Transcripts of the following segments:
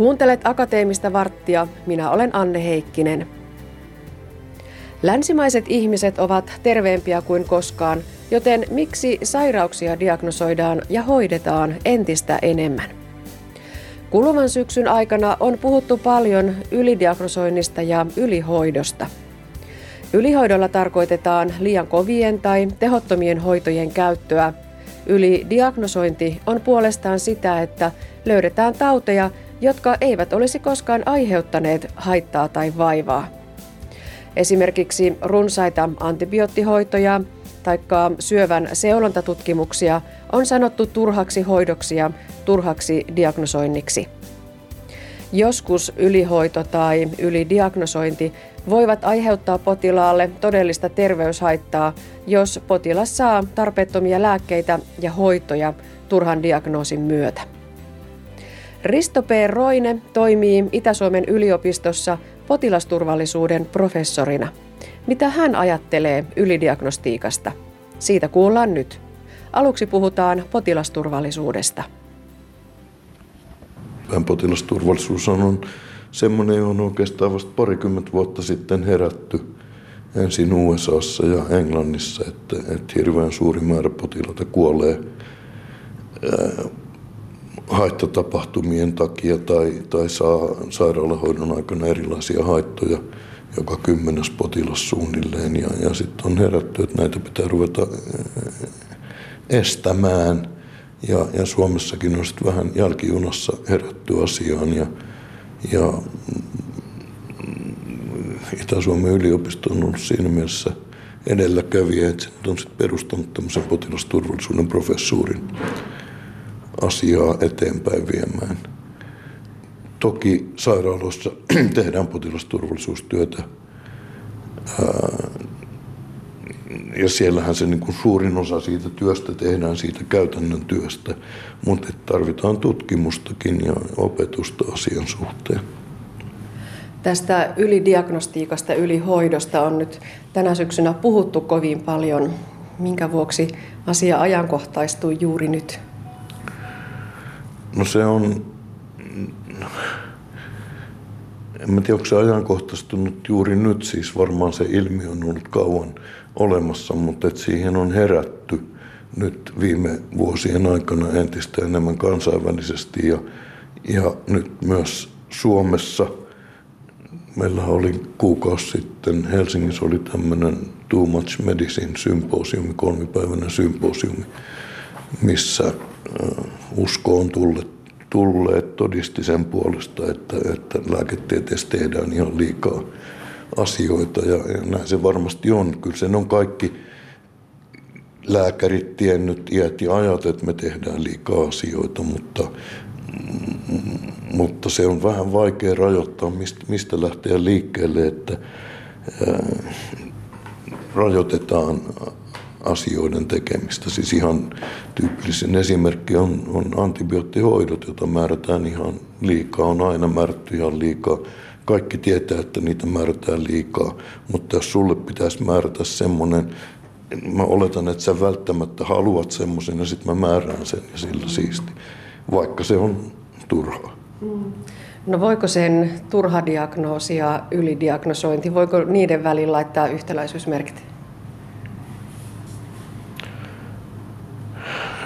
Kuuntelet Akateemista varttia, minä olen Anne Heikkinen. Länsimaiset ihmiset ovat terveempiä kuin koskaan, joten miksi sairauksia diagnosoidaan ja hoidetaan entistä enemmän? Kuluvan syksyn aikana on puhuttu paljon ylidiagnosoinnista ja ylihoidosta. Ylihoidolla tarkoitetaan liian kovien tai tehottomien hoitojen käyttöä. Ylidiagnosointi on puolestaan sitä, että löydetään tauteja, jotka eivät olisi koskaan aiheuttaneet haittaa tai vaivaa. Esimerkiksi runsaita antibioottihoitoja tai syövän seulontatutkimuksia on sanottu turhaksi hoidoksi ja turhaksi diagnosoinniksi. Joskus ylihoito tai ylidiagnosointi voivat aiheuttaa potilaalle todellista terveyshaittaa, jos potilas saa tarpeettomia lääkkeitä ja hoitoja turhan diagnoosin myötä. Risto P. Roine toimii Itä-Suomen yliopistossa potilasturvallisuuden professorina. Mitä hän ajattelee ylidiagnostiikasta? Siitä kuullaan nyt. Aluksi puhutaan potilasturvallisuudesta. Potilasturvallisuus on semmoinen, johon on oikeastaan vasta parikymmentä vuotta sitten herätty ensin USAssa ja Englannissa, että, että hirveän suuri määrä potilaita kuolee haittatapahtumien takia tai, tai saa sairaalahoidon aikana erilaisia haittoja, joka kymmenes potilas suunnilleen. Ja, ja sitten on herätty, että näitä pitää ruveta estämään. Ja, ja Suomessakin on sitten vähän jälkijunassa herätty asiaan. Ja, ja Itä-Suomen yliopisto on ollut siinä mielessä edelläkävijä, että on sitten perustanut tämmöisen potilasturvallisuuden professuurin asiaa eteenpäin viemään. Toki sairaaloissa tehdään potilasturvallisuustyötä ja siellähän se niin kuin suurin osa siitä työstä tehdään siitä käytännön työstä, mutta tarvitaan tutkimustakin ja opetusta asian suhteen. Tästä ylidiagnostiikasta, ylihoidosta on nyt tänä syksynä puhuttu kovin paljon. Minkä vuoksi asia ajankohtaistuu juuri nyt? No se on, en tiedä onko se ajankohtaistunut juuri nyt, siis varmaan se ilmiö on ollut kauan olemassa, mutta että siihen on herätty nyt viime vuosien aikana entistä enemmän kansainvälisesti ja, ja nyt myös Suomessa. Meillä oli kuukausi sitten, Helsingissä oli tämmöinen Too Much Medicine symposiumi, kolmipäiväinen symposiumi, missä usko on tullut, tulleet todisti sen puolesta, että, että lääketieteessä tehdään ihan liikaa asioita ja, ja näin se varmasti on. Kyllä sen on kaikki lääkärit tiennyt iät ja ajat, että me tehdään liikaa asioita, mutta, mutta se on vähän vaikea rajoittaa, mistä, mistä lähteä liikkeelle, että ää, rajoitetaan asioiden tekemistä. Siis ihan tyypillisen esimerkki on, on antibioottihoidot, joita määrätään ihan liikaa, on aina määrätty ihan liikaa. Kaikki tietää, että niitä määrätään liikaa, mutta jos sulle pitäisi määrätä semmoinen, mä oletan, että sä välttämättä haluat semmoisen ja sitten mä määrään sen ja sillä siisti, vaikka se on turhaa. Mm. No voiko sen turha diagnoosi ja ylidiagnosointi, voiko niiden välillä laittaa yhtäläisyysmerkit?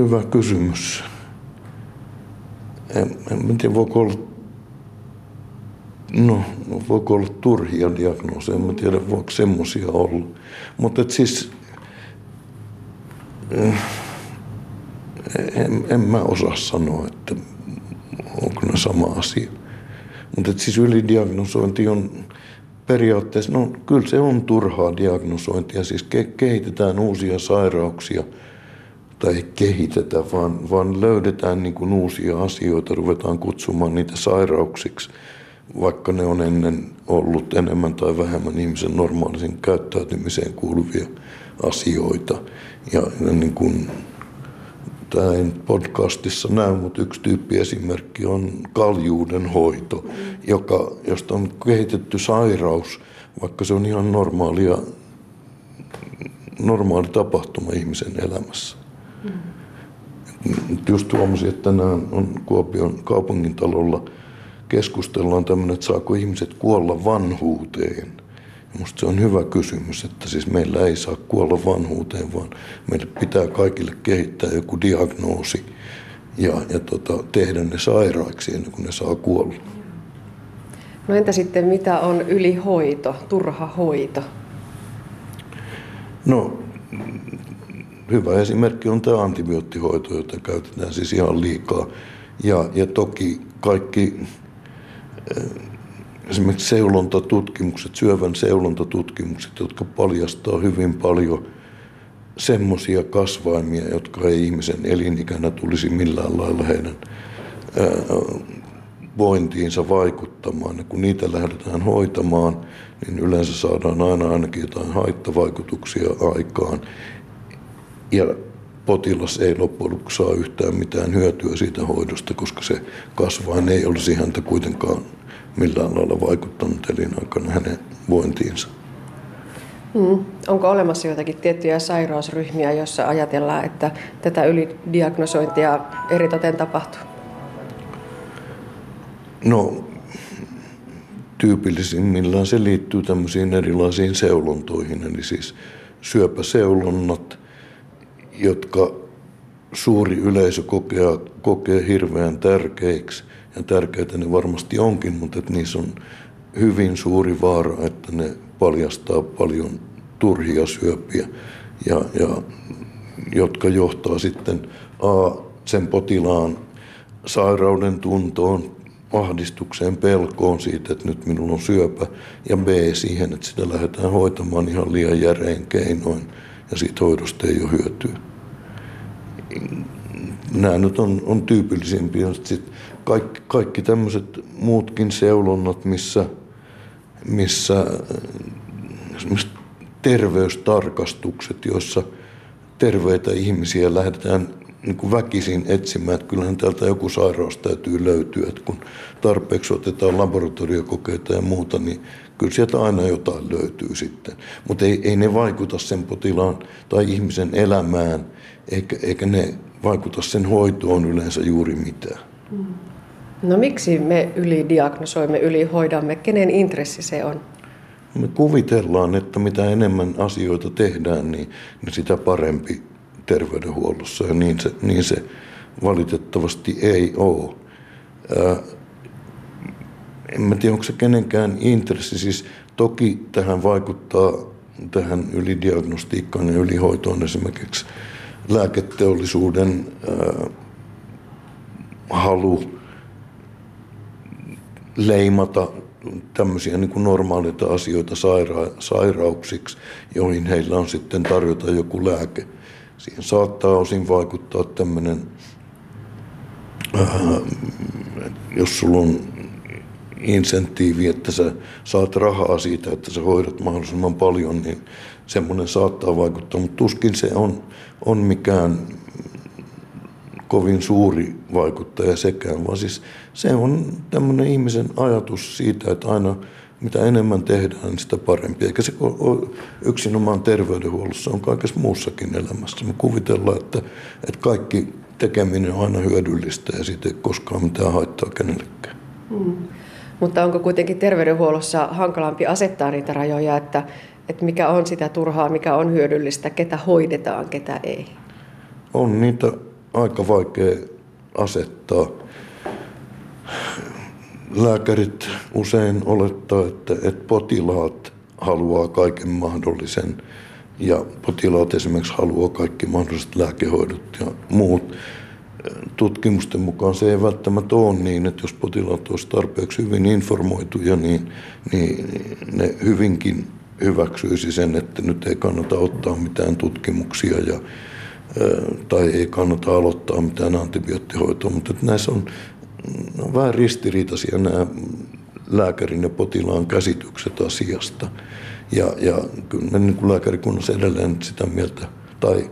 Hyvä kysymys. En, en tiedä, voiko olla, no, voiko olla turhia diagnooseja, en tiedä, voiko semmoisia olla. Mutta siis, eh, en, en mä osaa sanoa, että onko ne sama asia. Mutta siis ylidiagnosointi on periaatteessa, no kyllä se on turhaa diagnosointia, siis kehitetään uusia sairauksia – tai kehitetä, vaan, vaan löydetään niin kuin uusia asioita, ruvetaan kutsumaan niitä sairauksiksi, vaikka ne on ennen ollut enemmän tai vähemmän ihmisen normaalisen käyttäytymiseen kuuluvia asioita. Ja, niin kuin, tämä ei podcastissa näy, mutta yksi tyyppi esimerkki on kaljuuden hoito, joka, josta on kehitetty sairaus, vaikka se on ihan normaalia, normaali tapahtuma ihmisen elämässä. Mm. Just huomasin, että tänään on Kuopion kaupungintalolla keskustellaan tämmöinen, että saako ihmiset kuolla vanhuuteen. Minusta se on hyvä kysymys, että siis meillä ei saa kuolla vanhuuteen, vaan meille pitää kaikille kehittää joku diagnoosi ja, ja tota, tehdä ne sairaiksi ennen kuin ne saa kuolla. No entä sitten mitä on ylihoito, turha hoito? No hyvä esimerkki on tämä antibioottihoito, jota käytetään siis ihan liikaa. Ja, ja toki kaikki eh, esimerkiksi seulontatutkimukset, syövän seulontatutkimukset, jotka paljastaa hyvin paljon semmoisia kasvaimia, jotka ei ihmisen elinikänä tulisi millään lailla heidän eh, vointiinsa vaikuttamaan. Ja kun niitä lähdetään hoitamaan, niin yleensä saadaan aina ainakin jotain haittavaikutuksia aikaan. Ja potilas ei loppujen lopuksi saa yhtään mitään hyötyä siitä hoidosta, koska se kasvain ei olisi häntä kuitenkaan millään lailla vaikuttanut elinaikana hänen vointiinsa. Hmm. Onko olemassa jotakin tiettyjä sairausryhmiä, joissa ajatellaan, että tätä ylidiagnosointia eritoten tapahtuu? No, tyypillisimmillään se liittyy tämmöisiin erilaisiin seulontoihin, eli siis syöpäseulonnat, jotka suuri yleisö kokee, kokee hirveän tärkeiksi. Ja tärkeitä ne varmasti onkin, mutta että niissä on hyvin suuri vaara, että ne paljastaa paljon turhia syöpiä, ja, ja, jotka johtaa sitten A, sen potilaan sairauden tuntoon, ahdistukseen, pelkoon siitä, että nyt minulla on syöpä, ja B siihen, että sitä lähdetään hoitamaan ihan liian järein keinoin, ja siitä hoidosta ei ole hyötyä. Nämä nyt on, on tyypillisimpiä. Sitten kaikki, kaikki tämmöiset muutkin seulonnat, missä, missä terveystarkastukset, joissa terveitä ihmisiä lähdetään niin kuin väkisin etsimään, että kyllähän täältä joku sairaus täytyy löytyä. Että kun tarpeeksi otetaan laboratoriokokeita ja muuta, niin kyllä sieltä aina jotain löytyy sitten. Mutta ei, ei ne vaikuta sen potilaan tai ihmisen elämään, eikä, eikä ne vaikuta sen hoitoon yleensä juuri mitään. Mm. No miksi me ylidiagnosoimme, ylihoidamme? Kenen intressi se on? Me kuvitellaan, että mitä enemmän asioita tehdään, niin, niin sitä parempi terveydenhuollossa ja niin se, niin se valitettavasti ei ole. Ää, en mä tiedä, onko se kenenkään intressi. Siis toki tähän vaikuttaa tähän ylidiagnostiikkaan ja ylihoitoon esimerkiksi lääketeollisuuden ää, halu leimata tämmöisiä niin kuin normaaleita asioita saira- sairauksiksi, joihin heillä on sitten tarjota joku lääke. Siihen saattaa osin vaikuttaa tämmöinen, äh, jos sulla on insentiivi, että sä saat rahaa siitä, että sä hoidat mahdollisimman paljon, niin semmoinen saattaa vaikuttaa, mutta tuskin se on, on mikään kovin suuri vaikuttaja sekään, vaan siis se on tämmöinen ihmisen ajatus siitä, että aina mitä enemmän tehdään, sitä parempi. Eikä se ole yksinomaan terveydenhuollossa, on kaikessa muussakin elämässä. Me kuvitellaan, että, että kaikki tekeminen on aina hyödyllistä ja siitä ei koskaan mitään haittaa kenellekään. Hmm. Mutta onko kuitenkin terveydenhuollossa hankalampi asettaa niitä rajoja, että, että mikä on sitä turhaa, mikä on hyödyllistä, ketä hoidetaan, ketä ei? On niitä aika vaikea asettaa lääkärit usein olettaa, että, että potilaat haluaa kaiken mahdollisen ja potilaat esimerkiksi haluaa kaikki mahdolliset lääkehoidot ja muut. Tutkimusten mukaan se ei välttämättä ole niin, että jos potilaat olisivat tarpeeksi hyvin informoituja, niin, niin ne hyvinkin hyväksyisi sen, että nyt ei kannata ottaa mitään tutkimuksia ja, tai ei kannata aloittaa mitään antibioottihoitoa, mutta näissä on no, vähän ristiriitaisia nämä lääkärin ja potilaan käsitykset asiasta. Ja, ja kyllä niin kuin lääkärikunnassa edelleen sitä mieltä, tai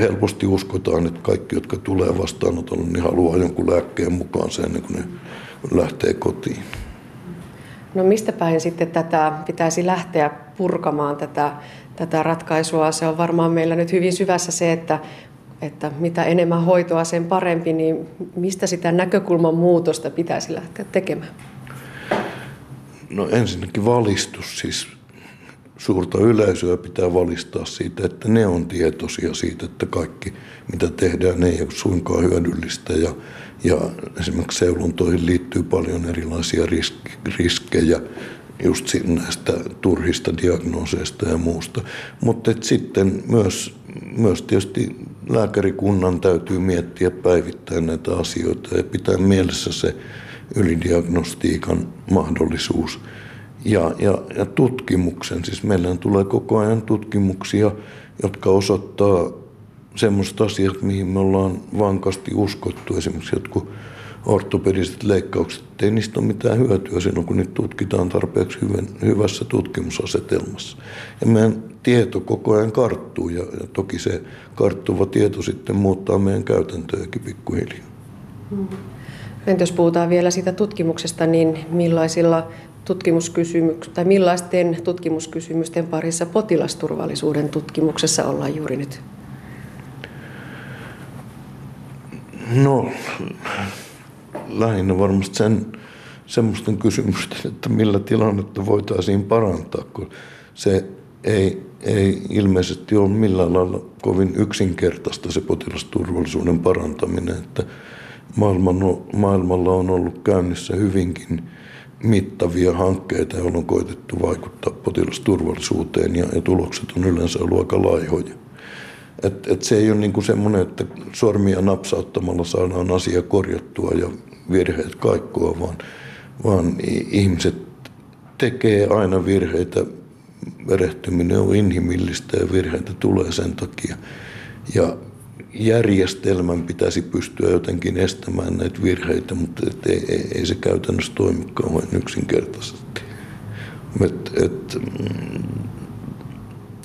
helposti uskotaan, että kaikki, jotka tulee vastaanotolle, niin haluaa jonkun lääkkeen mukaan sen ennen kuin ne lähtee kotiin. No mistä päin sitten tätä pitäisi lähteä purkamaan tätä, tätä ratkaisua? Se on varmaan meillä nyt hyvin syvässä se, että että mitä enemmän hoitoa sen parempi, niin mistä sitä näkökulman muutosta pitäisi lähteä tekemään? No ensinnäkin valistus, siis suurta yleisöä pitää valistaa siitä, että ne on tietoisia siitä, että kaikki mitä tehdään ei ole suinkaan hyödyllistä ja, ja esimerkiksi seulontoihin liittyy paljon erilaisia risk, riskejä just näistä turhista diagnooseista ja muusta. Mutta sitten myös, myös tietysti lääkärikunnan täytyy miettiä päivittäin näitä asioita ja pitää mielessä se ylidiagnostiikan mahdollisuus ja, ja, ja tutkimuksen. Siis meillä tulee koko ajan tutkimuksia, jotka osoittaa semmoiset asiat, mihin me ollaan vankasti uskottu. Esimerkiksi jotkut ortopediset leikkaukset, ei niistä ole mitään hyötyä silloin, kun niitä tutkitaan tarpeeksi hyvän, hyvässä tutkimusasetelmassa. Ja meidän tieto koko ajan karttuu ja, ja toki se karttuva tieto sitten muuttaa meidän käytäntöjäkin pikkuhiljaa. Mm. Entä jos puhutaan vielä siitä tutkimuksesta, niin millaisilla tutkimuskysymyks- tai millaisten tutkimuskysymysten parissa potilasturvallisuuden tutkimuksessa ollaan juuri nyt? No, lähinnä varmasti sen, semmoisten kysymysten, että millä tilannetta voitaisiin parantaa, kun se ei, ei ilmeisesti ole millään lailla kovin yksinkertaista se potilasturvallisuuden parantaminen, että maailman, maailmalla on ollut käynnissä hyvinkin mittavia hankkeita, joilla on koitettu vaikuttaa potilasturvallisuuteen ja, ja tulokset on yleensä ollut aika laihoja. Et, et se ei ole niinku semmoinen, että sormia napsauttamalla saadaan asia korjattua ja virheet kaikkoa, vaan, vaan ihmiset tekee aina virheitä. Erehtyminen on inhimillistä ja virheitä tulee sen takia. Ja järjestelmän pitäisi pystyä jotenkin estämään näitä virheitä, mutta et ei, ei, ei se käytännössä toimi kauhean yksinkertaisesti. Et, et, mm,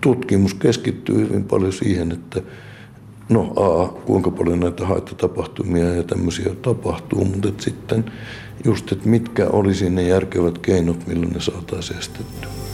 tutkimus keskittyy hyvin paljon siihen, että no a, kuinka paljon näitä haittatapahtumia ja tämmöisiä tapahtuu, mutta et sitten just, että mitkä olisi ne järkevät keinot, millä ne saataisiin estettyä.